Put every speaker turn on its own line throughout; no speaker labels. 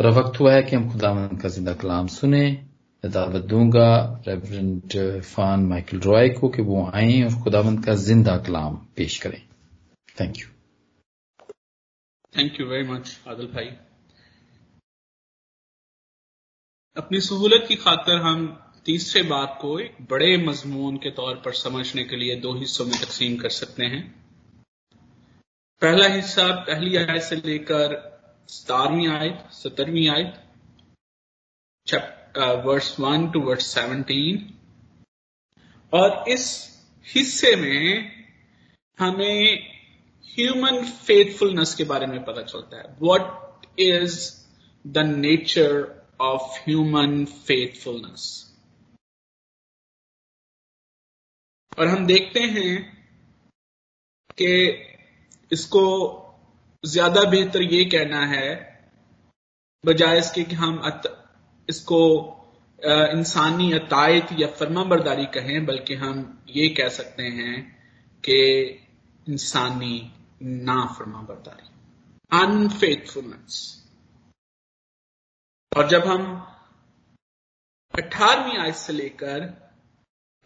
और वक्त हुआ है कि हम खुदावन का ज़िंदा कलाम सुने दावत दूँगा रेवरेंट फान माइकल रॉय को कि वो आए और खुदावंत का ज़िंदा कलाम पेश करें thank you
thank you very much Adil भाई अपनी सहूलत की खातर हम तीसरे बात को एक बड़े मजमून के तौर पर समझने के लिए दो हिस्सों में तकसीम कर सकते हैं। पहला हिस्सा, पहली आयत से लेकर सतारवीं आयत सत्तरवीं आयत verse one two verse seventeen और इस हिस्से में हमें ह्यूमन फेथफुलनेस के बारे में पता चलता है। What is the nature of human faithfulness और हम देखते हैं कि इसको ज़्यादा बेहतर ये कहना है बजाय इसके कि हम अत, इसको इंसानी अतायत या फर्मा बरदारी कहें बल्कि हम ये कह सकते हैं कि इंसानी ना फर्मा बरदारी अनफेथफुलनेस और जब हम अठारहवीं आयत से लेकर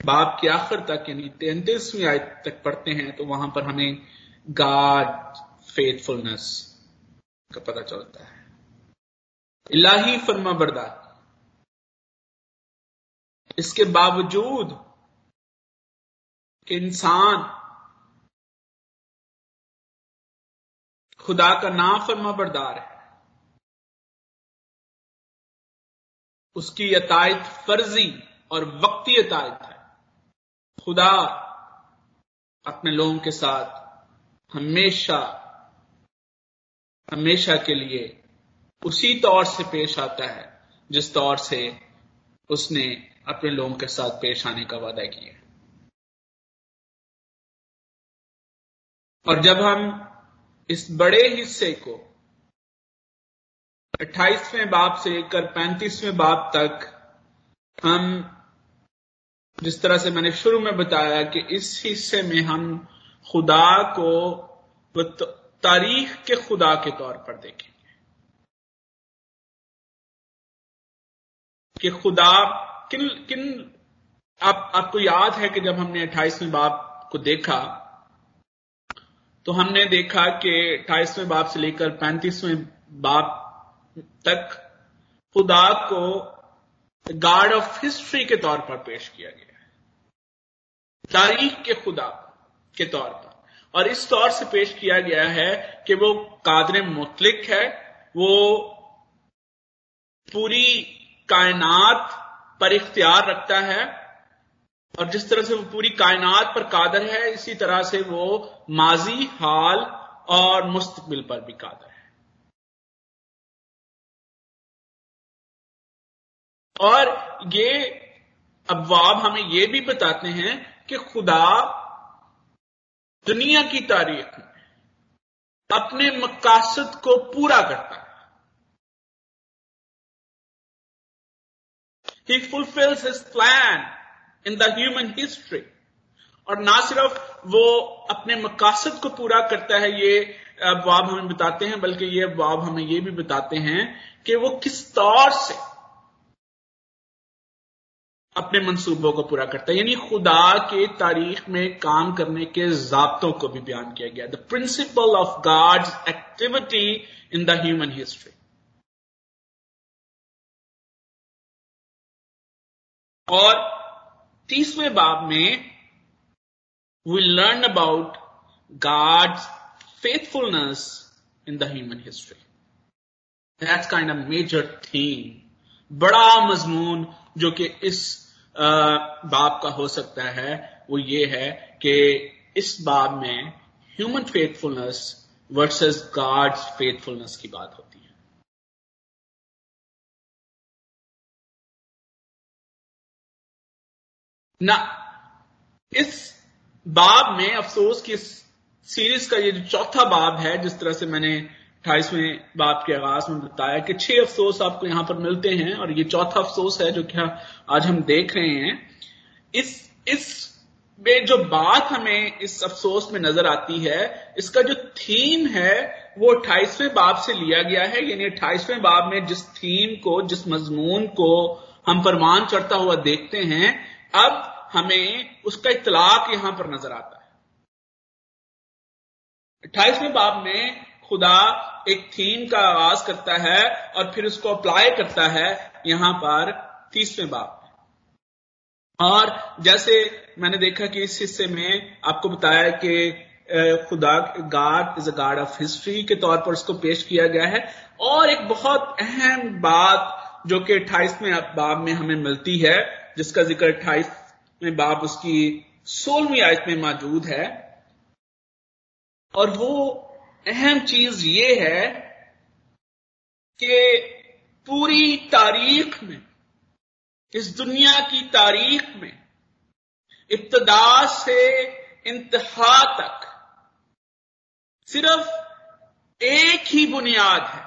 बाप के आखिर तक यानी तैतीसवीं आयत तक पढ़ते हैं तो वहाँ पर हमें गाड फेथफुलनेस का पता चलता है। इलाही फर्मा बरदारी। इसके बावजूद इंसान खुदा का ना फर्मा बरदार है, उसकी अतायत फर्जी और वक्ती अतायत है। खुदा अपने लोगों के साथ हमेशा हमेशा के लिए उसी तौर से पेश आता है, जिस तौर से उसने अपने लोगों के साथ पेश आने का वादा किया। और जब हम इस बड़े हिस्से को अट्ठाईसवें बाप से लेकर पैंतीसवें बाप तक हम जिस तरह से मैंने शुरू में बताया कि इस हिस्से में हम खुदा को तारीख के खुदा के तौर पर देखेंगे कि खुदा किन किन, आप, आपको याद है कि जब हमने अट्ठाईसवें बाप को देखा तो हमने देखा कि अट्ठाईसवें बाप से लेकर पैंतीसवें बाप तक खुदा को गार्ड ऑफ़ हिस्ट्री के तौर पर पेश किया गया है। तारीख के खुदा के तौर पर। और इस तौर से पेश किया गया है कि वो कादर मुतलिक है, वो पूरी कायनात पर इख्तियार रखता है और जिस तरह से वो पूरी कायनात पर कादर है, इसी तरह से वो माजी, हाल और मुस्तबिल पर भी कादर है। और ये अबवाब हमें ये भी बताते हैं कि खुदा दुनिया की तारीख में अपने मकासद को पूरा करता है He fulfills his plan in the human history. और ना सिर्फ़ वो अपने मकासद को पूरा करता है, ये अबवाब हमें बताते हैं, बल्कि ये अबवाब हमें ये भी बताते हैं कि वो किस तौर से अपने मंसूबों को पूरा करता है यानी खुदा के तारीख में काम करने के जब्तों को भी बयान किया गया the principle of God's activity in the human history और तीसवें बाब में we learn about God's faithfulness in the human history. That's kind of major theme. बड़ा मजमून जो कि इस बाब का हो सकता है, वो ये है कि इस बाब में human faithfulness versus God's faithfulness की बात होती है। ना, इस बाब में, अफसोस की सीरीज़ का ये जो चौथा बाब है, जिस तरह से मैंने अट्ठाईसवें बाब के आगाज़ में बताया कि छह अफसोस आपको यहाँ पर मिलते हैं और ये चौथा अफसोस है जो क्या आज हम देख रहे हैं। इस इस में जो बात हमें इस अफसोस में नज़र आती है, इसका जो थीम है, वो अट्ठाईसवें बाब से लिया गया है। यानी अट्ठाईसवें बाब में जिस थीम को, जिस मजमून को हम परमान चढ़ता हुआ देखते हैं, अब हमें उसका इतलाक यहाँ पर नज़र आता है। अट्ठाईसवें बाब में खुदा एक थीम का आगाज़ करता है और फिर उसको अप्लाई करता है यहाँ पर तीसवें बाब और जैसे मैंने देखा कि इस हिस्से में आपको बताया कि खुदा गाड इज़ अ गाड ऑफ़ हिस्ट्री के तौर पर उसको पेश किया गया है। और एक बहुत अहम बात जो कि अट्ठाईसवें बाब में हमें मिलती है, जिसका ज़िक्र अट्ठाईसवें बाब उसकी सोलहवीं आयत में मौजूद है। और वो अहम चीज़ ये है कि पूरी तारीख में, इस दुनिया की तारीख में, इब्तदा से इंतहा तक सिर्फ़ एक ही बुनियाद है,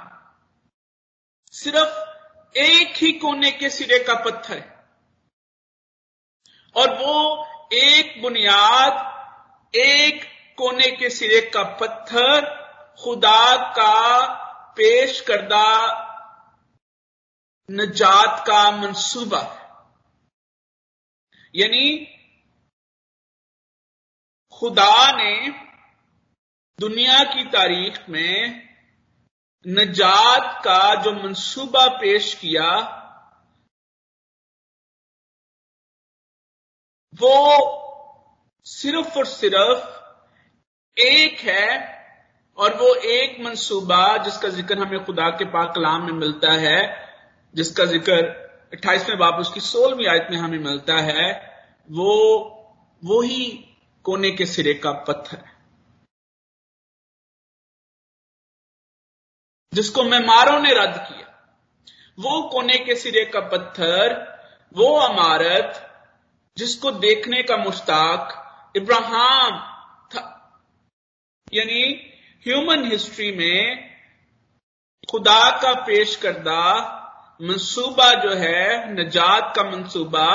सिर्फ़ एक ही कोने के सिरे का पत्थर है। और वो एक बुनियाद, एक कोने के सिरे का पत्थर खुदा का पेश करदा नजात का मंसूबा यानी खुदा ने दुनिया की तारीख में नजात का जो मंसूबा पेश किया, वो सिर्फ़ और सिर्फ़ एक है और वो एक मंसूबा जिसका ज़िक्र हमें खुदा के पाक कलाम में मिलता है, जिसका ज़िक्र अट्ठाईसवें बाप उसकी सोलहवीं आयत में हमें मिलता है, वो वो ही कोने के सिरे का पत्थर जिसको मेमारों ने रद्द किया। वो कोने के सिरे का पत्थर, वो अमारत जिसको देखने का मुश्ताक इब्राहिम था। यानी ह्यूमन हिस्ट्री में खुदा का पेश करदा मंसूबा जो है, नजात का मंसूबा,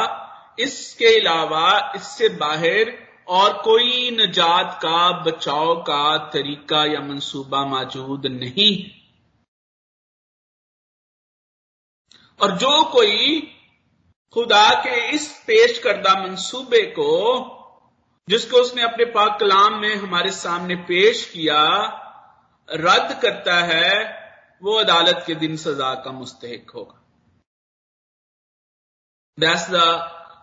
इसके अलावा इससे बाहर और कोई नजात का, बचाव का तरीका या मंसूबा मौजूद नहीं और जो कोई खुदा के इस पेश करदा मंसूबे को जिसको उसने अपने पाक कलाम में हमारे सामने पेश किया, रद्द करता है, वो अदालत के दिन सजा का मुस्तक होगा। दैट्स द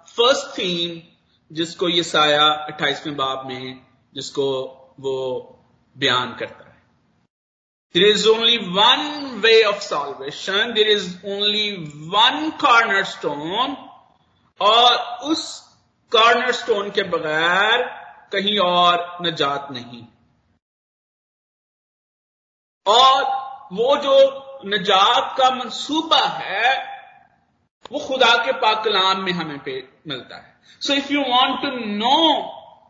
फ़र्स्ट थीम जिसको ये साया अट्ठाईसवें बाब में, जिसको वो बयान करता है। There is only one way of salvation there is only one corner stone और उस कॉर्नर स्टोन के बगैर कहीं और नजात नहीं। और वो जो नजात का मंसूबा है, वो खुदा के पाक कलाम में हमें पे मिलता है। So if you want to know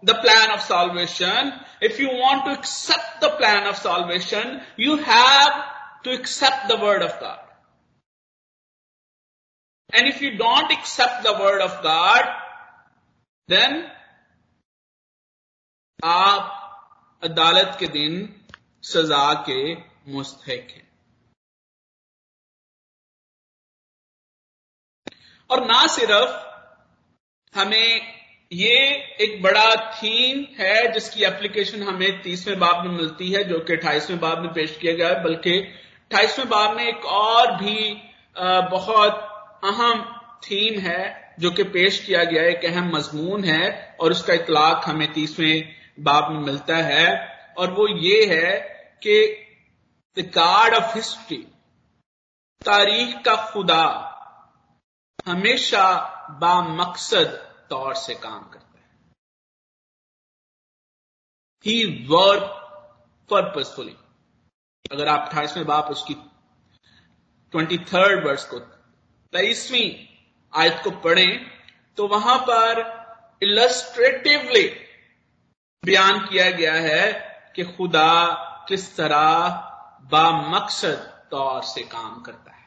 the plan of salvation if you want to accept the plan of salvation you have to accept the word of God and if you don't accept the word of God then आप अदालत के दिन सजा के मुस्तक हैं। और ना सिर्फ़ हमें ये एक बड़ा थीम है जिसकी एप्लीकेशन हमें तीसवें बाब में मिलती है, जो कि अट्ठाईसवें बाब में पेश किया गया है, बल्कि अट्ठाईसवें बाब में एक और भी बहुत अहम थीम है जो कि पेश किया गया एक अहम मजमून है और उसका इतलाक हमें तीसवें बाब में मिलता है। और वो ये है कि द गार्ड ऑफ़ हिस्ट्री तारीख का खुदा हमेशा बामकसद तौर से काम करता है। ही वर्क पर्पजफुली अगर आप अट्ठाईसवें बाप उसकी ट्वेंटी थर्ड वर्ष को तेईसवीं आयत को पढ़ें तो वहाँ पर इलस्ट्रेटिवली बयान किया गया है कि खुदा किस तरह बामकसद तौर से काम करता है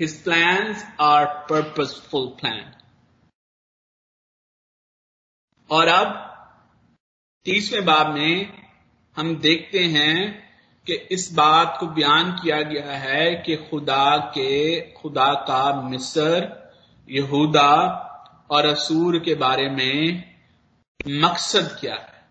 His plans are purposeful plan. और अब तीसवें बाब में हम देखते हैं कि इस बात को बयान किया गया है कि खुदा के, खुदा का मिस्र, यहूदा और असूर के बारे में मकसद क्या है?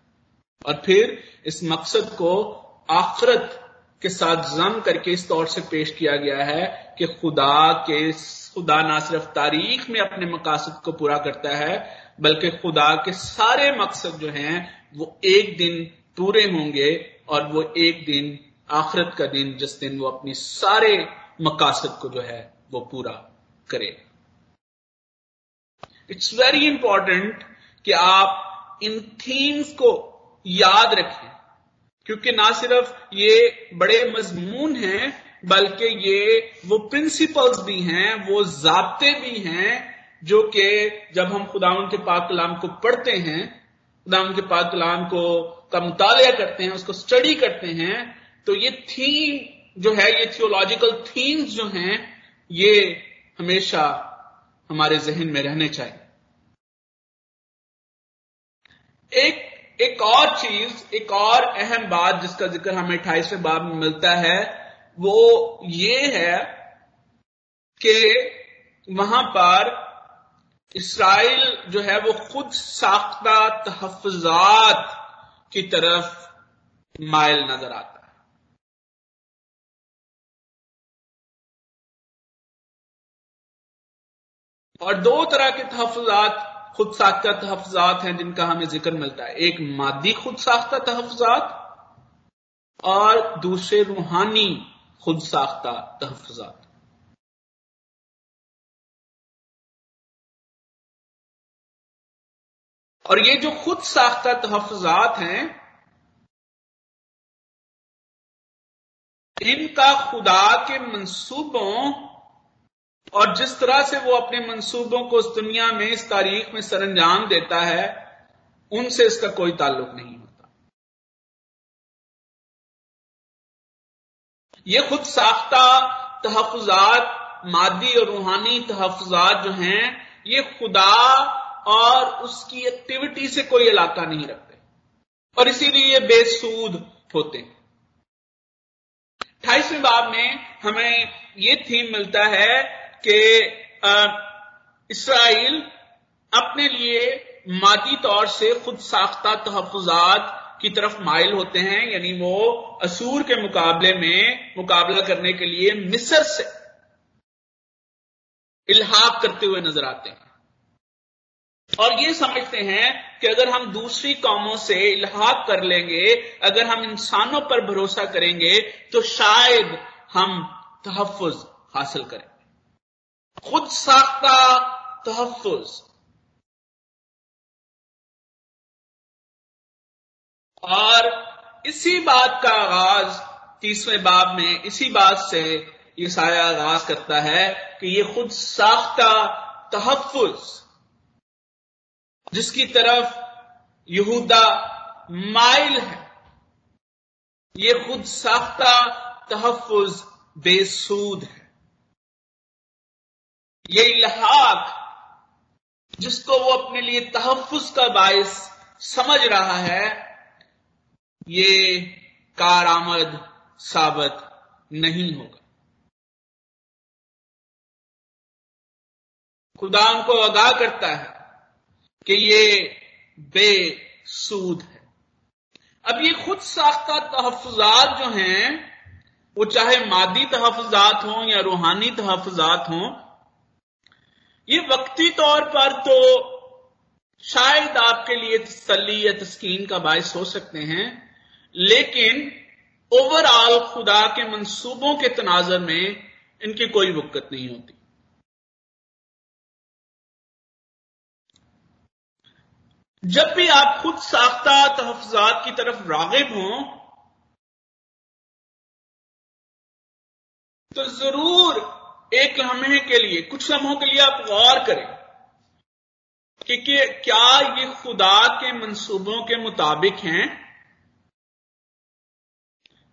और फिर इस मकसद को आखरत के साथ जम करके इस तौर से पेश किया गया है कि खुदा के, खुदा ना सिर्फ़ तारीख में अपने मकासद को पूरा करता है, बल्कि खुदा के सारे मकसद जो हैं, वो एक दिन पूरे होंगे और वो एक दिन आखिरत का दिन, जिस दिन वो अपनी सारे मकासद को जो है वो पूरा करे। इट्स वेरी इंपॉर्टेंट कि आप इन थीम्स को याद रखें, क्योंकि ना सिर्फ़ ये बड़े मजमून हैं, बल्कि ये वो प्रिंसिपल्स भी हैं, वो जबते भी हैं, जो कि जब हम खुदा के पाक कलाम को पढ़ते हैं खुदावन के पाक कलाम को का मुताल करते हैं, उसको स्टडी करते हैं तो ये थीम जो है, ये थियोलॉजिकल थीम्स जो हैं, ये हमेशा हमारे जहन में रहने चाहिए। एक एक और चीज़, एक और अहम बात जिसका ज़िक्र हमें अट्ठाईसवें बाब में मिलता है, वो ये है कि वहाँ पर इसराइल जो है, वो खुद साख्ता तहफात की तरफ़ मायल नज़र आता और दो तरह के तहफात खुद साख्ता तहफात हैं जिनका हमें ज़िक्र मिलता है। एक मादी खुद साख्ता तहफात और दूसरे रूहानी खुद साख्ता तहफात और ये जो खुद साख्ता तहफात हैं, इनका खुदा के मंसूबों और जिस तरह से वो अपने मंसूबों को इस दुनिया में, इस तारीख में सरंजाम देता है, उनसे इसका कोई ताल्लुक नहीं होता। ये खुद साख्ता तहफात मादी और रूहानी तहफात जो हैं, ये खुदा और उसकी एक्टिविटी से कोई इलाका नहीं रखते। और इसीलिए ये बेसूद होते हैं। अठाईसवें बाब में हमें ये थीम मिलता है कि इसराइल अपने लिए मादी तौर से खुद साख्ता तहफात की तरफ़ माइल होते हैं, यानी वो असूर के मुकाबले में मुकाबला करने के लिए मिस्र से इल्हाक करते हुए नज़र आते हैं। और ये समझते हैं कि अगर हम दूसरी कौमों से इलाहाक कर लेंगे, अगर हम इंसानों पर भरोसा करेंगे तो शायद हम तहफ़ हासिल करें। खुद साख्ता तहफ़ और इसी बात का आगाज़, तीसवें बाब में इसी बात से ये साया आगाज़ करता है कि ये खुद साख्ता तहफ़ जिसकी तरफ़ यहूदा माइल है, ये खुद साख्ता तहफ़ बेसूद है। ये इलाहाक, जिसको वो अपने लिए तहफ़ का बायस समझ रहा है, ये कारामद साबित नहीं होगा। खुदा उनको आगाह करता है कि ये बेसूद है। अब ये खुद साख्ता तहफात जो हैं, वो चाहे मादी तहफात हों या रूहानी तहफात हों ये वक्ती तौर पर तो शायद आपके लिए तसली या तस्कीन का बायस हो सकते हैं, लेकिन ओवरऑल खुदा के मंसूबों के तनाजर में इनकी कोई वक़्त नहीं होती। जब भी आप खुद साख्ता तहफात की तरफ़ रागिब हों तो ज़रूर एक लम्हे के लिए कुछ लम्हों के लिए आप गौर करें कि, कि क्या ये खुदा के मंसूबों के मुताबिक हैं?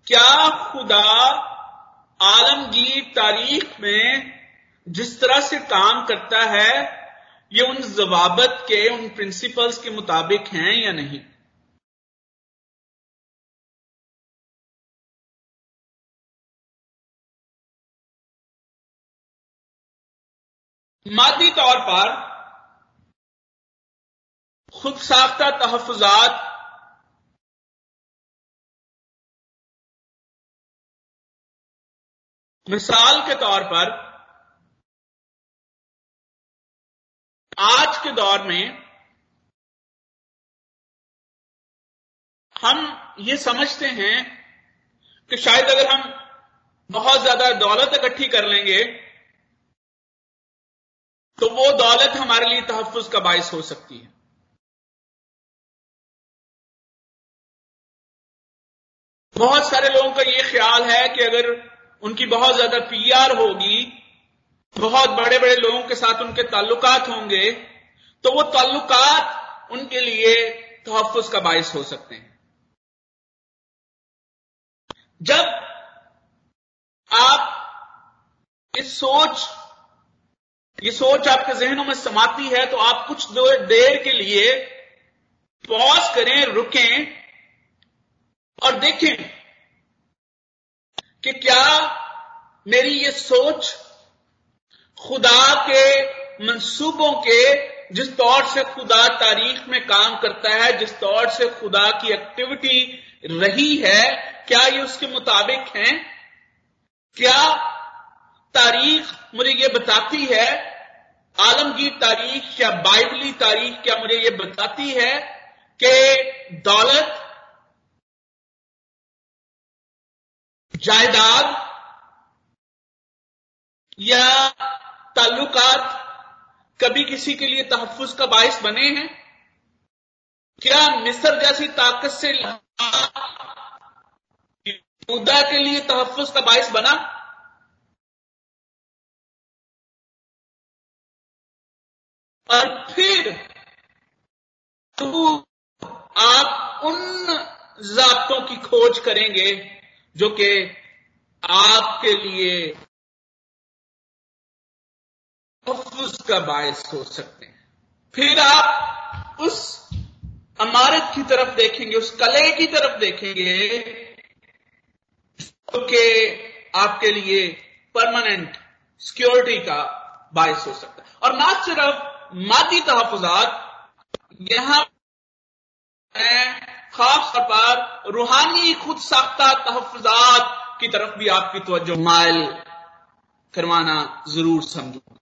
क्या खुदा आलमगीर तारीख में जिस तरह से काम करता है ये उन जवाबत के उन प्रिंसिपल्स के मुताबिक हैं या नहीं? मादी तौर पर खुद साख्ता तहफात मिसाल के तौर पर आज के दौर में हम ये समझते हैं कि शायद अगर हम बहुत ज़्यादा दौलत इकट्ठी कर लेंगे तो वो दौलत हमारे लिए तहफ़ का बायस हो सकती है। बहुत सारे लोगों का ये ख्याल है कि अगर उनकी बहुत ज़्यादा पीआर होगी, बहुत बड़े बड़े लोगों के साथ उनके ताल्लुकात होंगे तो वो ताल्लुकात उनके लिए तहफ़ का बायस हो सकते हैं। जब आप इस सोच ये सोच आपके जहनों में समाती है तो आप कुछ देर के लिए पॉज करें, रुकें और देखें कि क्या मेरी ये सोच खुदा के मंसूबों के, जिस तौर से खुदा तारीख में काम करता है, जिस तौर से खुदा की एक्टिविटी रही है, क्या ये उसके मुताबिक है? क्या तारीख मुझे ये बताती है आलमगीर तारीख या बाइबली तारीख क्या मुझे ये बताती है कि दौलत, जायदाद या ताल्लुकात कभी किसी के लिए तहफुज का बायस बने हैं? क्या मिस्र जैसी ताकत से यहूदा के लिए तहफुज का बायस बना? और फिर तो आप उन जाब्तों की खोज करेंगे जो कि आपके लिए का बायस हो सकते हैं। फिर आप उस अमारत की तरफ़ देखेंगे, उस कले की तरफ़ देखेंगे जो कि आपके लिए परमानेंट सिक्योरिटी का बायस हो सकता है। और ना सिर्फ़ मादी तहफात यहाँ खास तौर पर रूहानी खुद साख्ता तहफात की तरफ़ भी आपकी तवज्जो माइल करवाना ज़रूर समझूँगा।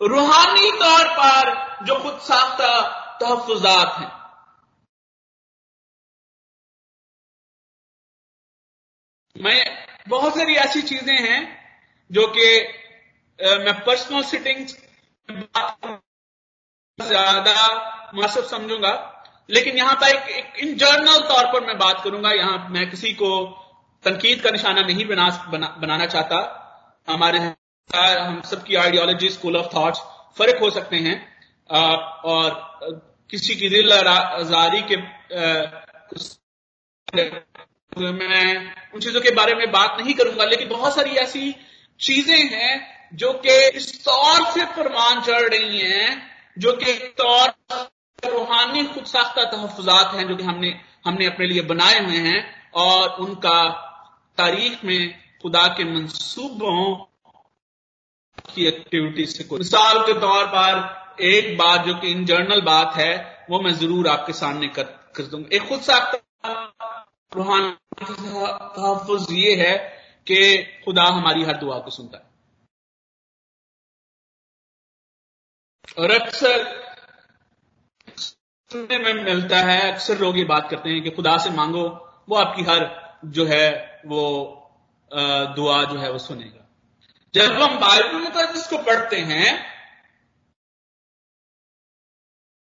रूहानी तौर पर जो खुद साख्ता तहफात हैं, मैं बहुत सारी ऐसी चीज़ें हैं जो कि मैं पर्सनल सिटिंग ज़्यादा मुनासिब समझूँगा लेकिन यहाँ पर एक, एक इन जर्नल तौर पर मैं बात करूँगा। यहाँ मैं किसी को तनकीद का निशाना नहीं बना, बना बनाना चाहता। हमारे हम सबकी आइडियोलॉजी स्कूल ऑफ़ थॉट्स फ़र्क हो सकते हैं। आ, और किसी की दिल आजारी के आ, मैं उन चीज़ों के बारे में बात नहीं करूँगा लेकिन बहुत सारी ऐसी चीज़ें हैं जो कि इस तौर से फरमान चढ़ रही हैं जो कि तौर रूहानी खुद साख्ता तहफात हैं जो कि हमने हमने अपने लिए बनाए हुए हैं और उनका तारीख में खुदा के मंसूबों की एक्टिविटी से कोई मिसाल के तौर पर एक बात जो कि इन जर्नल बात है वो मैं ज़रूर आपके सामने कर, कर दूँगा। एक खुद साख्ता रूहानी तहफ़ ये है कि खुदा हमारी हर दुआ को सुनता है। और अक्सर सुनने में मिलता है, अक्सर लोग ये बात करते हैं कि खुदा से मांगो, वो आपकी हर जो है, वो दुआ जो है वो सुनेगा। जब हम बाइबल मुकदस को पढ़ते हैं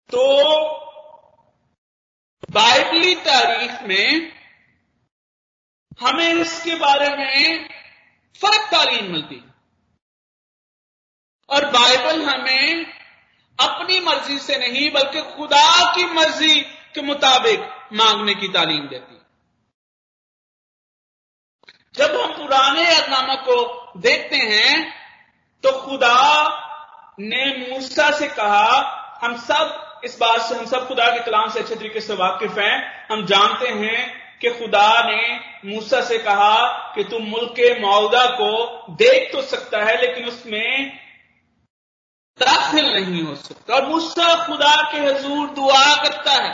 तो बाइबली तारीख में हमें इसके बारे में फ़र्क तालीम मिलती है। और बाइबल हमें अपनी मर्ज़ी से नहीं, बल्कि खुदा की मर्ज़ी के मुताबिक मांगने की तालीम देती जब हम पुराने अदनामा को देखते हैं तो खुदा ने मूसा से कहा, हम सब इस बात से, हम सब खुदा के कलाम से अच्छे तरीके से वाकिफ हैं। हम जानते हैं कि खुदा ने मूसा से कहा कि तुम मुल्क के मौदा को देख तो सकता है, लेकिन उसमें दाखिल नहीं हो सकता। और मूसा खुदा के हजूर दुआ करता है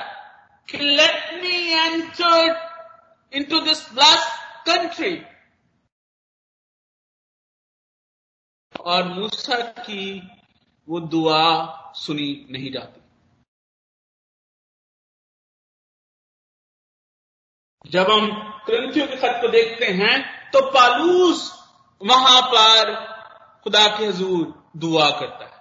कि let me enter in to this blessed country और मूसा की वो दुआ सुनी नहीं जाती। जब हम क्रंथियों के खत को देखते हैं तो पालूस वहाँ पर खुदा के हजूर दुआ करता है।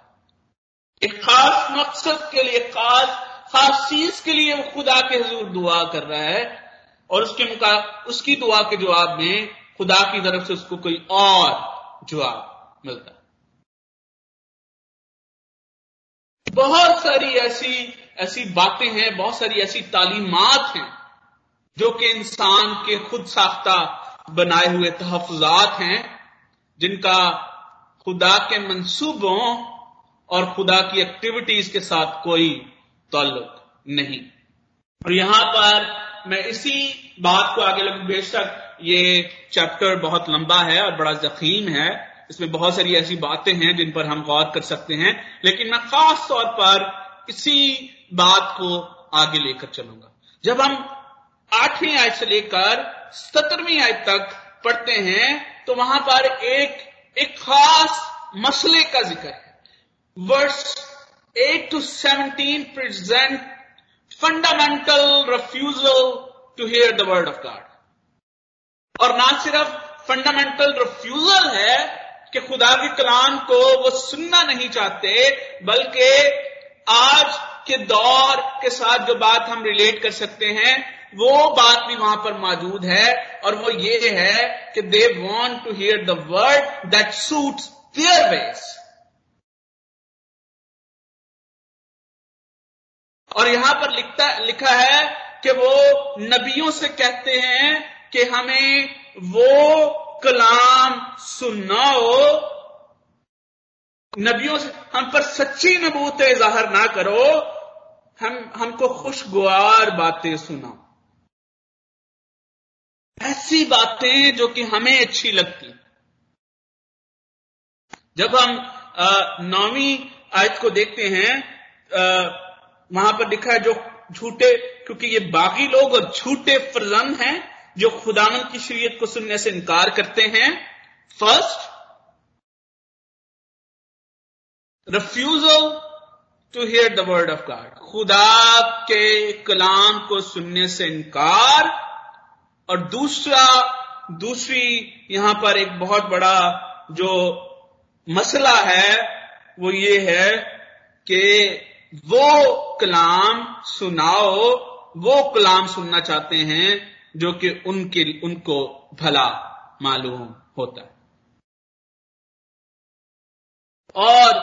एक खास मकसद के लिए, खास खास चीज़ के लिए वो खुदा के हजूर दुआ कर रहा है और उसके मुका, उसकी दुआ के जवाब में खुदा की तरफ़ से उसको कोई और जवाब मिलता। बहुत सारी ऐसी ऐसी बातें हैं, बहुत सारी ऐसी तालीमात हैं जो कि इंसान के खुद साख्ता बनाए हुए तहफात हैं, जिनका खुदा के मंसूबों और खुदा की एक्टिविटीज़ के साथ कोई ताल्लुक नहीं। और यहाँ पर मैं इसी बात को आगे लग बेशक ये चैप्टर बहुत लंबा है और बड़ा जखीम है। इसमें बहुत सारी ऐसी बातें हैं जिन पर हम गौर कर सकते हैं। लेकिन मैं खास तौर पर इसी बात को आगे लेकर चलूँगा। जब हम आठवीं आयत से लेकर सत्रहवीं आयत तक पढ़ते हैं तो वहाँ पर एक एक खास मसले का ज़िक्र है। Verse eight to seventeen present fundamental refusal to hear the word of God और ना सिर्फ़ फंडामेंटल रिफ्यूजल है कि खुदा के कलाम को वो सुनना नहीं चाहते, बल्कि आज के दौर के साथ जो बात हम रिलेट कर सकते हैं, वो बात भी वहाँ पर मौजूद है और वो ये है कि they want to hear the word that suit their ways और यहाँ पर लिखता, लिखा है कि वो नबियों से कहते हैं कि हमें वो कलाम सुनाओ। नबियों से, हम पर सच्ची नबूत ज़ाहिर ना करो, हम, हमको खुशगवार बातें सुनाओ। ऐसी बातें जो कि हमें अच्छी लगती। जब हम नौवीं आयत को देखते हैं वहाँ पर लिखा है जो झूठे, क्योंकि ये बागी लोग और झूठे फरजन हैं, जो खुदावन की शरीयत को सुनने से इनकार करते हैं। First refusal to hear the word of God खुदा के कलाम को सुनने से इनकार। और दूसरा, दूसरी यहाँ पर एक बहुत बड़ा जो मसला है, वो ये है कि वो कलाम सुनाओ, वो कलाम सुनना चाहते हैं जो कि उनके, उनको भला मालूम होता है। और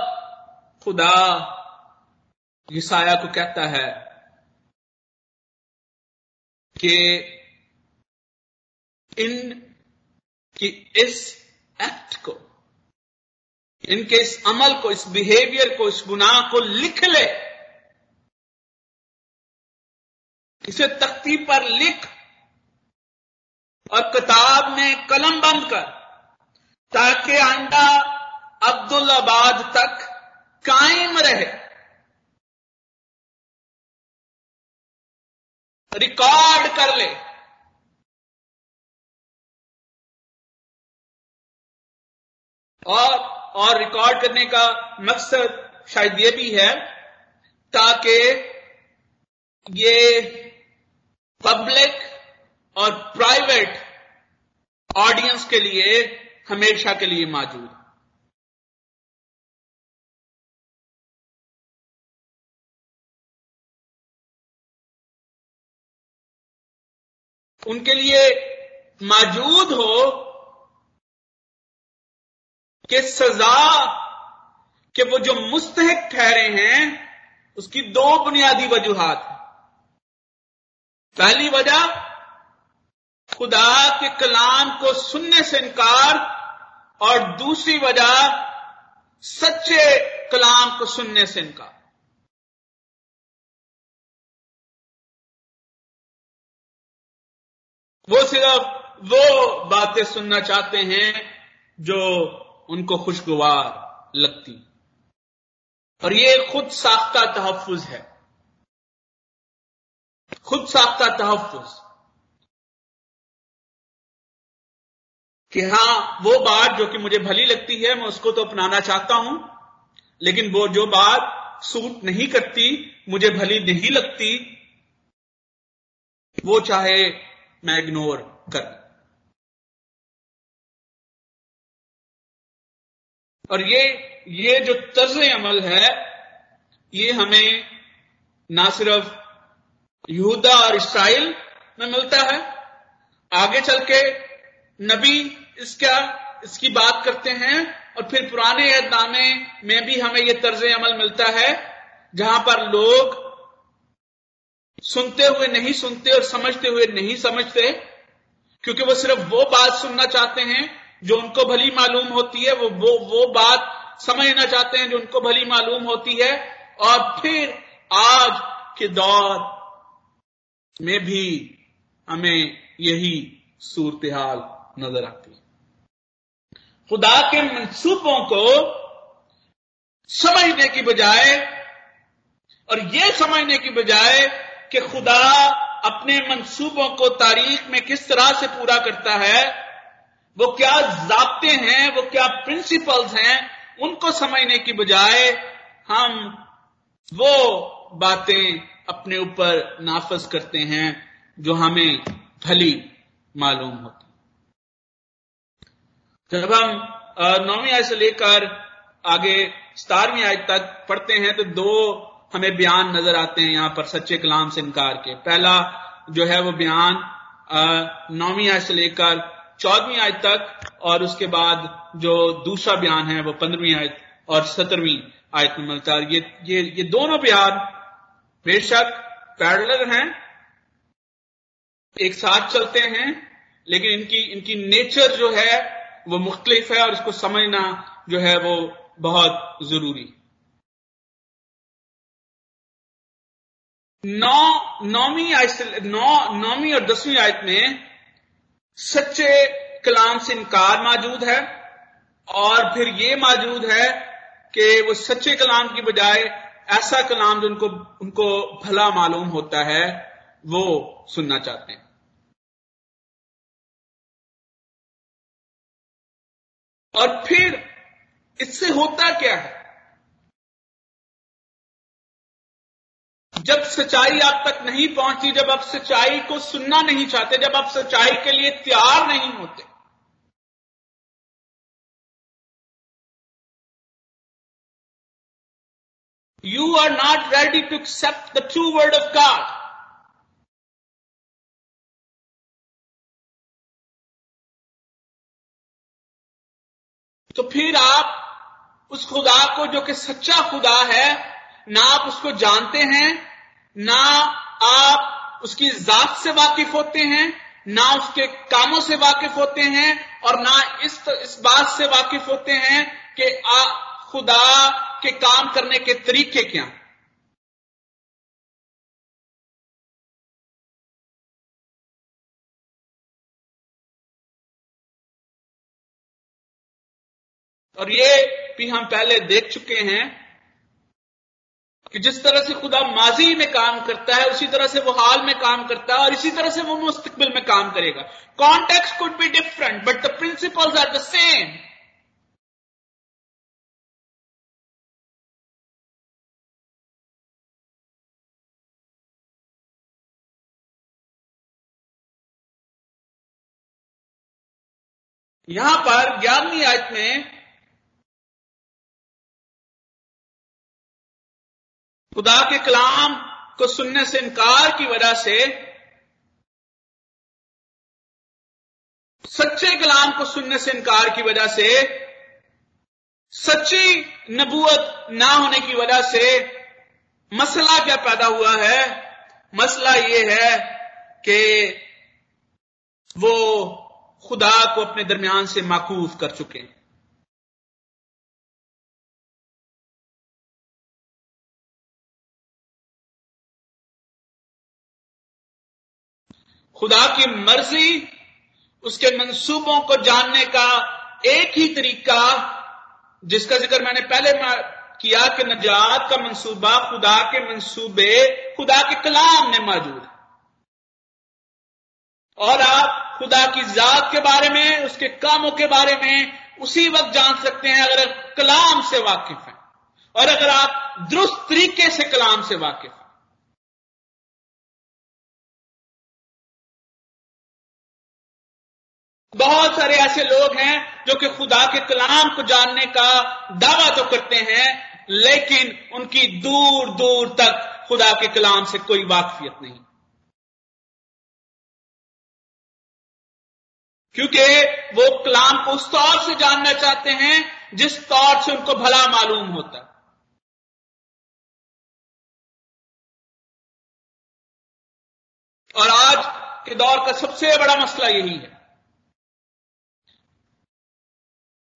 खुदा ईसाया को कहता है कि इन, कि इस एक्ट को इनके इस अमल को इस बिहेवियर को इस गुनाह को लिख ले इसे तख्ती पर लिख और किताब में कलम बंद कर ताकि आंडा अब्दुल्लाबाद तक कायम रहे रिकॉर्ड कर ले और और रिकॉर्ड करने का मकसद शायद ये भी है, ताकि ये पब्लिक और प्राइवेट ऑडियंस के लिए हमेशा के लिए मौजूद उनके लिए मौजूद हो कि सजा के वो जो मुस्तक ठहरे हैं, उसकी दो बुनियादी वजूहत है। पहली वजह, खुदा के कलाम को सुनने से इनकार, और दूसरी वजह, सच्चे कलाम को सुनने से इनकार। वो सिर्फ़ वो बातें सुनना चाहते हैं जो उनको खुशगवार लगती। और ये खुद साख्ता तहफ़ है। खुद साख्ता तहफ़ कि हाँ, वो बात जो कि मुझे भली लगती है, मैं उसको तो अपनाना चाहता हूँ, लेकिन वो जो बात सूट नहीं करती, मुझे भली नहीं लगती, वो चाहे मैं इग्नोर कर और ये ये जो तर्ज अमल है, ये हमें ना सिर्फ़ यहूदा और इसराइल में मिलता है, आगे चल के नबी इसका, इसकी बात करते हैं और फिर पुराने ऐदनामे में भी हमें यह तर्ज अमल मिलता है, जहाँ पर लोग सुनते हुए नहीं सुनते और समझते हुए नहीं समझते, क्योंकि वो सिर्फ़ वो बात सुनना चाहते हैं जो उनको भली मालूम होती है, वो वो वो बात समझना चाहते हैं, जो उनको भली मालूम होती है। और फिर आज के दौर में भी हमें यही सूरत हाल नज़र आती है। खुदा के मंसूबों को समझने की बजाय, और यह समझने की बजाय कि खुदा अपने मंसूबों को तारीख में किस तरह से पूरा करता है वो क्या जबते हैं, वो क्या प्रिंसिपल्स हैं, उनको समझने की बजाय हम वो बातें अपने ऊपर नाफज करते हैं जो हमें भली मालूम होती। जब हम नौवीं आय से लेकर आगे सतारवीं आय तक पढ़ते हैं तो दो हमें बयान नज़र आते हैं यहाँ पर सच्चे कलाम से इनकार के। पहला जो है वो बयान नौवीं आय से लेकर चौदहवीं आयत तक, और उसके बाद जो दूसरा बयान है, वो पंद्रहवीं आयत और सत्रहवीं आयत में मिलता है। ये ये ये दोनों बयान बेशक पैरलर हैं, एक साथ चलते हैं, लेकिन इनकी इनकी नेचर जो है, वो मुख्तलिफ़ है, और इसको समझना जो है, वो बहुत ज़रूरी। नौ, नौवीं आयत नौ, नौवीं और दसवीं आयत में सच्चे कलाम से इनकार मौजूद है और फिर ये मौजूद है कि वो सच्चे कलाम की बजाय ऐसा कलाम जो उनको उनको भला मालूम होता है, वो सुनना चाहते हैं। और फिर इससे होता क्या है? जब सच्चाई आप तक नहीं पहुँचती जब आप सच्चाई को सुनना नहीं चाहते, जब आप सच्चाई के लिए तैयार नहीं होते। You are not ready to accept the true word of God तो फिर आप उस खुदा को, जो कि सच्चा खुदा है ना आप उसको जानते हैं ना आप उसकी जात से वाकिफ होते हैं ना उसके कामों से वाकिफ होते हैं और ना इस इस बात से वाकिफ होते हैं कि आ, खुदा के काम करने के तरीके क्या। और ये भी हम पहले देख चुके हैं कि जिस तरह से खुदा माजी में काम करता है, उसी तरह से वो हाल में काम करता है और इसी तरह से वो मुस्तकबिल में काम करेगा। Context could be different but the principles are the same यहाँ पर ग्यारहवीं आयत में खुदा के कलाम को सुनने से इनकार की वजह से सच्चे कलाम को सुनने से इनकार की वजह से, सच्ची नबूत ना होने की वजह से मसला क्या पैदा हुआ है? मसला यह है कि वो खुदा को अपने दरमियान से माकूफ कर चुके हैं। खुदा की मर्ज़ी, उसके मंसूबों को जानने का एक ही तरीका, जिसका ज़िक्र मैंने पहले किया कि नजात का मंसूबा खुदा के मंसूबे, खुदा के कलाम में मौजूद है। और आप खुदा की जात के बारे में, उसके कामों के बारे में उसी वक्त जान सकते हैं अगर कलाम से वाकिफ हैं। और अगर आप दुरुस्त तरीके से कलाम से वाकिफ हैं बहुत सारे ऐसे लोग हैं जो कि खुदा के कलाम को जानने का दावा तो करते हैं, लेकिन उनकी दूर दूर तक खुदा के कलाम से कोई वाकफियत नहीं। क्योंकि वो कलाम को उस तौर से जानना चाहते हैं, जिस तौर से उनको भला मालूम होता। है और आज के दौर का सबसे बड़ा मसला यही है।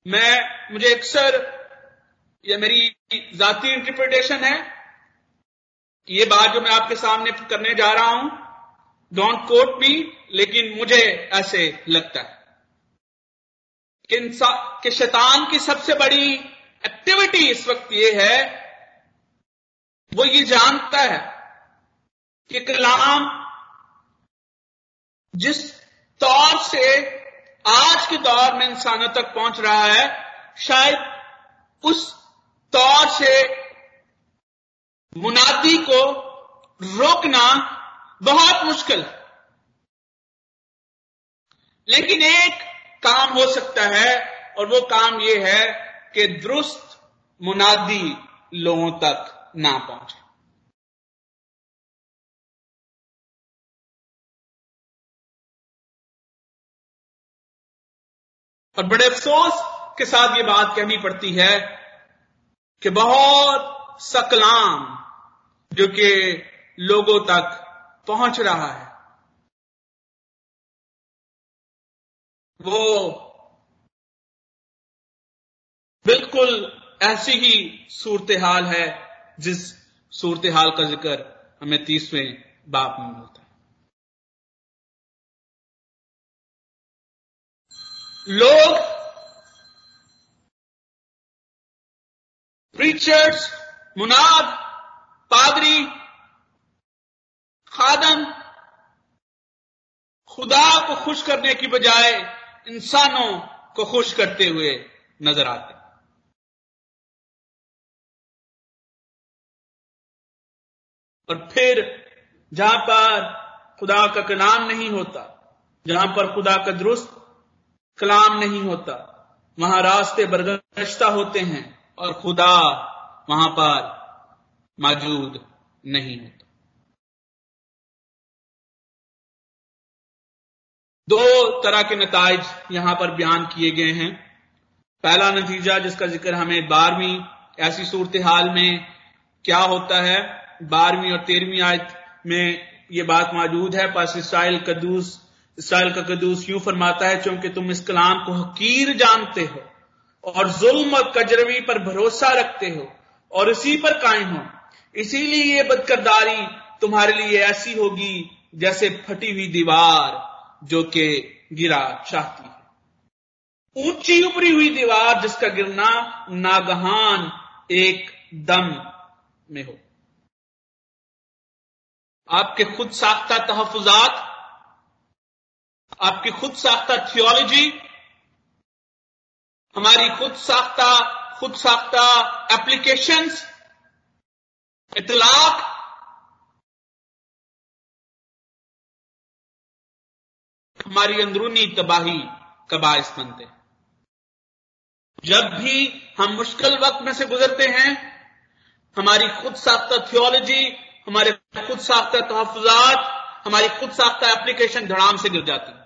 मैं, मुझे अक्सर यह मेरी जाती इंटरप्रिटेशन है। ये बात जो मैं आपके सामने करने जा रहा हूँ डोंट कोट मी लेकिन मुझे ऐसे लगता है कि इंसान कि शैतान की सबसे बड़ी एक्टिविटी इस वक्त ये है, वो ये जानता है कि कलाम जिस तौर से आज के दौर में इंसानों तक पहुँच रहा है, शायद उस तौर से मुनादी को रोकना बहुत मुश्किल लेकिन एक काम हो सकता है, और वो काम ये है कि दुरुस्त मुनादी लोगों तक ना पहुँचे। और बड़े अफसोस के साथ ये बात कहनी पड़ती है कि बहुत सकलाम जो कि लोगों तक पहुँच रहा है, वो बिल्कुल ऐसी ही सूरत हाल है जिस सूरत हाल का ज़िक्र हमें तीसवें बाप में मिलता है। लोग प्रीचर्स मुनाद, पादरी खादम खुदा को खुश करने की बजाय इंसानों को खुश करते हुए नज़र आते और फिर जहाँ पर खुदा का कलाम नहीं होता, जहाँ पर खुदा का दुरुस्त कलाम नहीं होता। वहाँ रास्ते बरगश्ता होते हैं और खुदा वहाँ पर मौजूद नहीं होता। दो तरह के नतज यहाँ पर बयान किए गए हैं। पहला नतीजा जिसका ज़िक्र हमें बारहवीं ऐसी सूरत हाल में क्या होता है, बारहवीं और तेरहवीं आयत में यह बात मौजूद है, पास इसराइल कदूस इसराइल का कदूस यूँ फरमाता है क्योंकि तुम इस कलाम को हकीर जानते हो और जुल्म और कजरवी पर भरोसा रखते हो और इसी पर कायम हो, इसीलिए ये बदकरदारी तुम्हारे लिए ऐसी होगी जैसे फटी हुई दीवार जो कि गिरा चाहती है। ऊँची उपरी हुई दीवार जिसका गिरना नागहान एक दम में हो। आपके खुद साख्ता तहफुजात आपकी खुद साख्ता थियोलॉजी हमारी खुद साख्ता खुद साख्ता एप्लीकेशंस इतलाक, हमारी अंदरूनी तबाही का बायस बनते जब भी हम मुश्किल वक्त में से गुजरते हैं, हमारी खुद साख्ता थियोलॉजी हमारे खुद साख्ता तहफात हमारी खुद साख्ता एप्लीकेशन धड़ाम से गिर जाती है।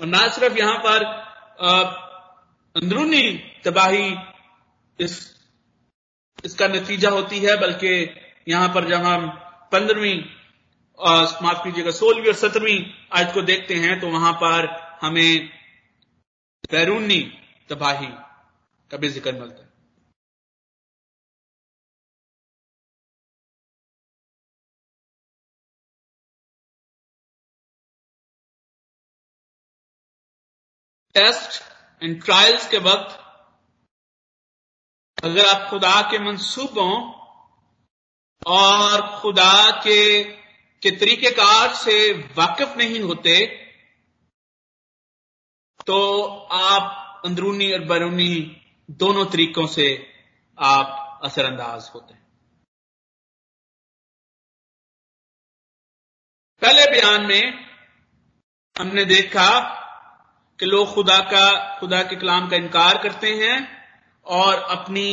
और ना सिर्फ़ यहाँ पर अंदरूनी तबाही इस, इसका नतीजा होती है, बल्कि यहाँ पर जब हम पंद्रहवीं माफ़ कीजिएगा, सोलहवीं और सत्रहवीं आयत को देखते हैं तो वहाँ पर हमें बैरूनी तबाही का भी ज़िक्र मिलता है। टेस्ट एंड ट्रायल्स के वक्त अगर आप खुदा के मंसूबों और खुदा के के तरीकेकार से वाकिफ नहीं होते तो आप अंदरूनी और बैरूनी दोनों तरीकों से आप असरअंदाज होते हैं। पहले बयान में हमने देखा कि लोग खुदा का, खुदा के कलाम का इनकार करते हैं और अपनी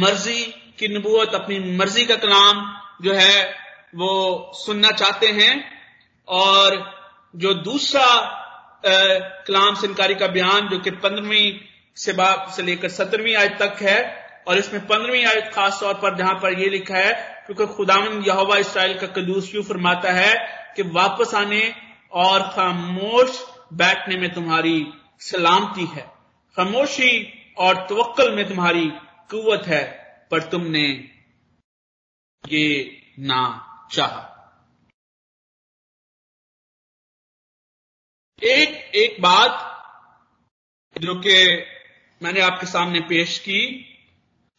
मर्ज़ी की नबूत अपनी मर्ज़ी का कलाम जो है वो सुनना चाहते हैं और जो दूसरा कलाम से इनकारी का बयान जो कि पंद्रहवीं से बाप से लेकर सत्रहवीं आयत तक है और इसमें पंद्रहवीं आयत खास तौर पर जहाँ पर यह लिखा है, क्योंकि खुदावन यहोवा इसराइल का कदूस यू फरमाता है कि वापस आने और खामोश बैठने में तुम्हारी सलामती है। खामोशी और तवक्ल में तुम्हारी कुवत है, पर तुमने ये ना चाहा। एक एक बात जो कि मैंने आपके सामने पेश की,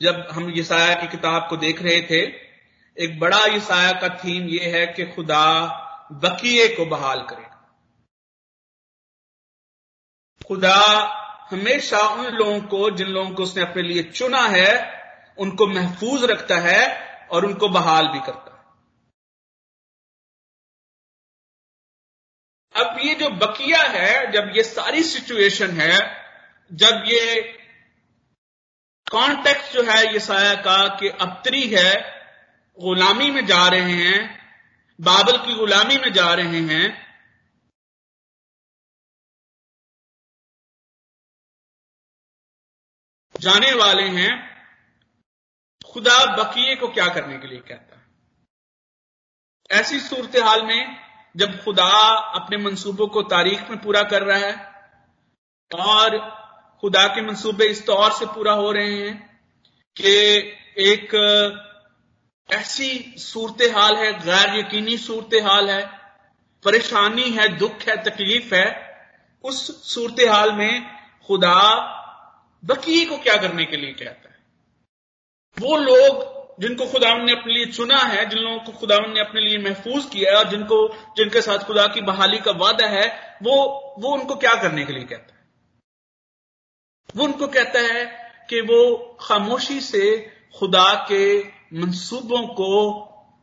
जब हम यसाया की किताब को देख रहे थे, एक बड़ा यसाया का थीम यह है कि खुदा बकीये को बहाल करेगा। खुदा हमेशा उन लोगों को, जिन लोगों को उसने अपने लिए चुना है, उनको महफूज रखता है और उनको बहाल भी करता है। अब ये जो बकिया है, जब ये सारी सिचुएशन है, जब ये कॉन्टेक्स्ट जो है ये साया का कि अबतरी है, गुलामी में जा रहे हैं, बाबल की गुलामी में जा रहे हैं जाने वाले हैं, खुदा बकिए को क्या करने के लिए कहता है। ऐसी सूरत हाल में जब खुदा अपने मंसूबों को तारीख में पूरा कर रहा है, और खुदा के मंसूबे इस तौर से पूरा हो रहे हैं कि एक ऐसी सूरत हाल है, गैर यकीनी सूरत हाल है, परेशानी है, दुख है, तकलीफ़ है, उस सूरत हाल में खुदा बकी को क्या करने के लिए कहता है? वो लोग जिनको खुदा ने अपने लिए चुना है जिन लोगों को खुदा ने अपने लिए महफूज किया है और जिनको जिनके साथ खुदा की बहाली का वादा है वो वो उनको क्या करने के लिए कहता है? वो उनको कहता है कि वो खामोशी से खुदा के मंसूबों को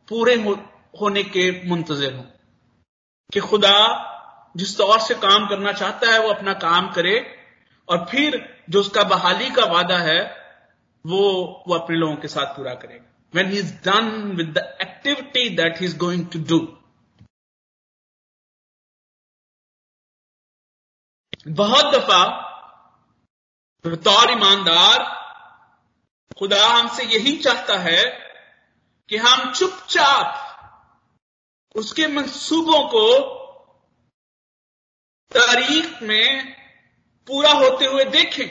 पूरे हो, होने के मुंतजर हों। कि खुदा जिस तौर से काम करना चाहता है वो अपना काम करे और फिर जो उसका बहाली का वादा है, वो वो अपने लोगों के साथ पूरा करेगा। When he is done with the activity that he is going to do बहुत दफ़ा बतौर ईमानदार खुदा हमसे यही चाहता है कि हम चुपचाप उसके मंसूबों को तारीख में पूरा होते हुए देखें।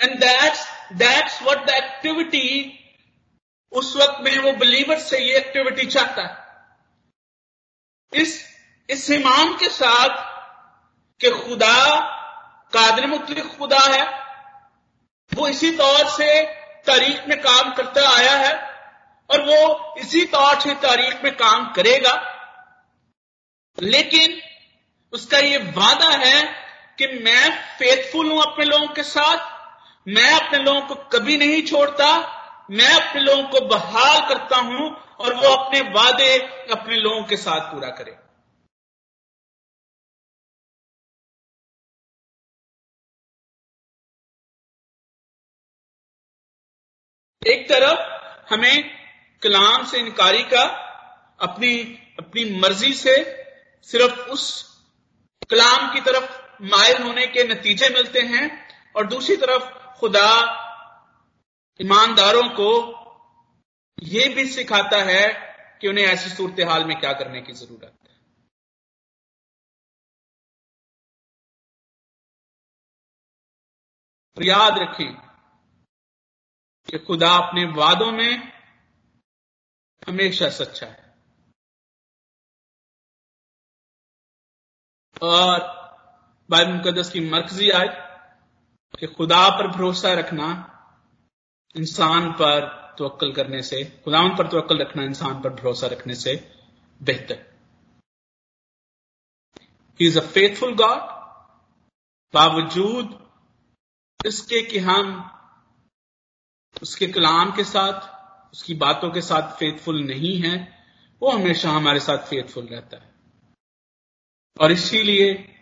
And that's that's what the activity उस वक्त में वो बिलीवर से ये एक्टिविटी चाहता है। इस इस ईमान के साथ कि खुदा, कादर मुतलिक खुदा है, वो इसी तौर से तारीख में काम करता आया है और वो इसी तौर से तारीख में काम करेगा। लेकिन उसका ये वादा है कि मैं फेथफुल हूँ अपने लोगों के साथ, मैं अपने लोगों को कभी नहीं छोड़ता, मैं अपने लोगों को बहाल करता हूँ और वो अपने वादे अपने लोगों के साथ पूरा करे। एक तरफ़ हमें कलाम से इनकारी का, अपनी अपनी मर्ज़ी से सिर्फ़ उस कलाम की तरफ़ मायल होने के नतीजे मिलते हैं और दूसरी तरफ़ खुदा ईमानदारों को यह भी सिखाता है कि उन्हें ऐसी सूरत हाल में क्या करने की ज़रूरत है। याद रखें कि खुदा अपने वादों में हमेशा सच्चा है। और बाइबल मुकदस की मरकजी आय कि खुदा पर भरोसा रखना इंसान पर तवक्ल करने से खुदावन पर तवक्ल रखना इंसान पर भरोसा रखने से बेहतर। He is a faithful God बावजूद इसके कि हम उसके कलाम के साथ, उसकी बातों के साथ फेथफुल नहीं है, वो हमेशा हमारे साथ फेथफुल रहता है। और इसीलिए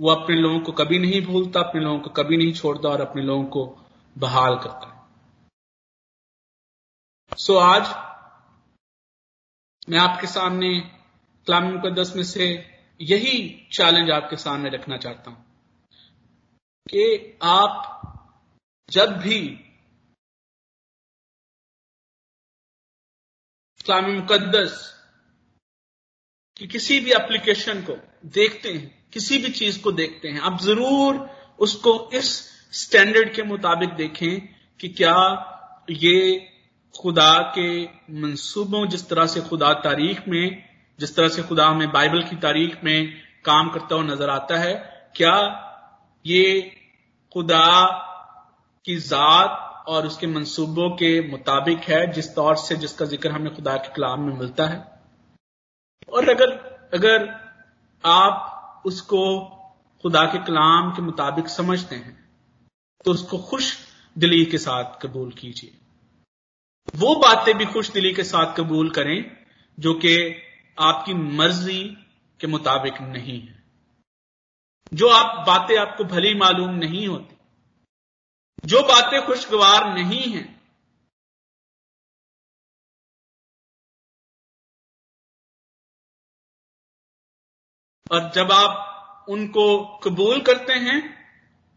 वो अपने लोगों को कभी नहीं भूलता, अपने लोगों को कभी नहीं छोड़ता और अपने लोगों को बहाल करता है। सो आज मैं आपके सामने कलाम मुकदस में से यही चैलेंज आपके सामने रखना चाहता हूँ कि आप जब भी कलाम मुकदस की किसी भी एप्लीकेशन को देखते हैं किसी भी चीज़ को देखते हैं। आप ज़रूर उसको इस स्टैंडर्ड के मुताबिक देखें कि क्या ये खुदा के मंसूबों, जिस तरह से खुदा तारीख में, जिस तरह से खुदा हमें बाइबल की तारीख में काम करता हुआ नज़र आता है, क्या ये खुदा की जात और उसके मंसूबों के मुताबिक है, जिस तौर से जिसका ज़िक्र हमें खुदा के कलाम में मिलता है? और अगर अगर आप उसको खुदा के कलाम के मुताबिक समझते हैं तो उसको खुश दिली के साथ कबूल कीजिए। वो बातें भी खुश दिली के साथ कबूल करें, जो कि आपकी मर्ज़ी के मुताबिक नहीं है। जो आप, बातें आपको भली मालूम नहीं होती, जो बातें खुशगवार नहीं हैं और जब आप उनको कबूल करते हैं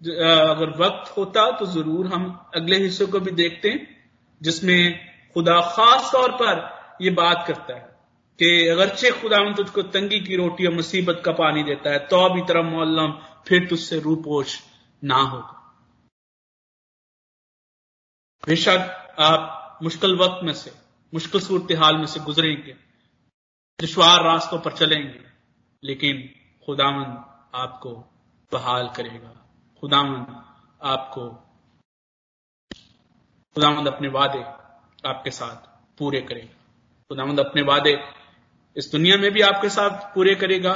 अगर वक्त होता तो ज़रूर हम अगले हिस्से को भी देखते हैं, जिसमें खुदा खास तौर पर यह बात करता है कि अगरचे खुदा तुझको तंगी की रोटी और मुसीबत का पानी देता है तो भी तरह मोलम फिर तुझसे रूपोश ना होगा। बेशक आप मुश्किल वक्त में से, मुश्किल सूरत हाल में से गुजरेंगे, दुशवार रास्तों पर चलेंगे लेकिन खुदामंद आपको बहाल करेगा। खुदामंद आपको खुदामंद अपने वादे आपके साथ पूरे करेगा। खुदावंद अपने वादे इस दुनिया में भी आपके साथ पूरे करेगा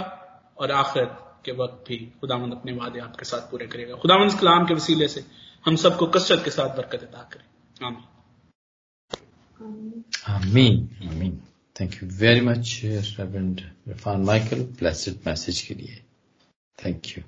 और आखिर के वक्त भी खुदामंद अपने वादे आपके साथ पूरे करेगा। खुदामंद कलाम के वसीले से हम सबको कसरत के साथ बरकत अदा करें। आमीन।
आमीन आमीन। Thank you very much, Reverend Rafan Michael. Blessed message के लिए. Thank you.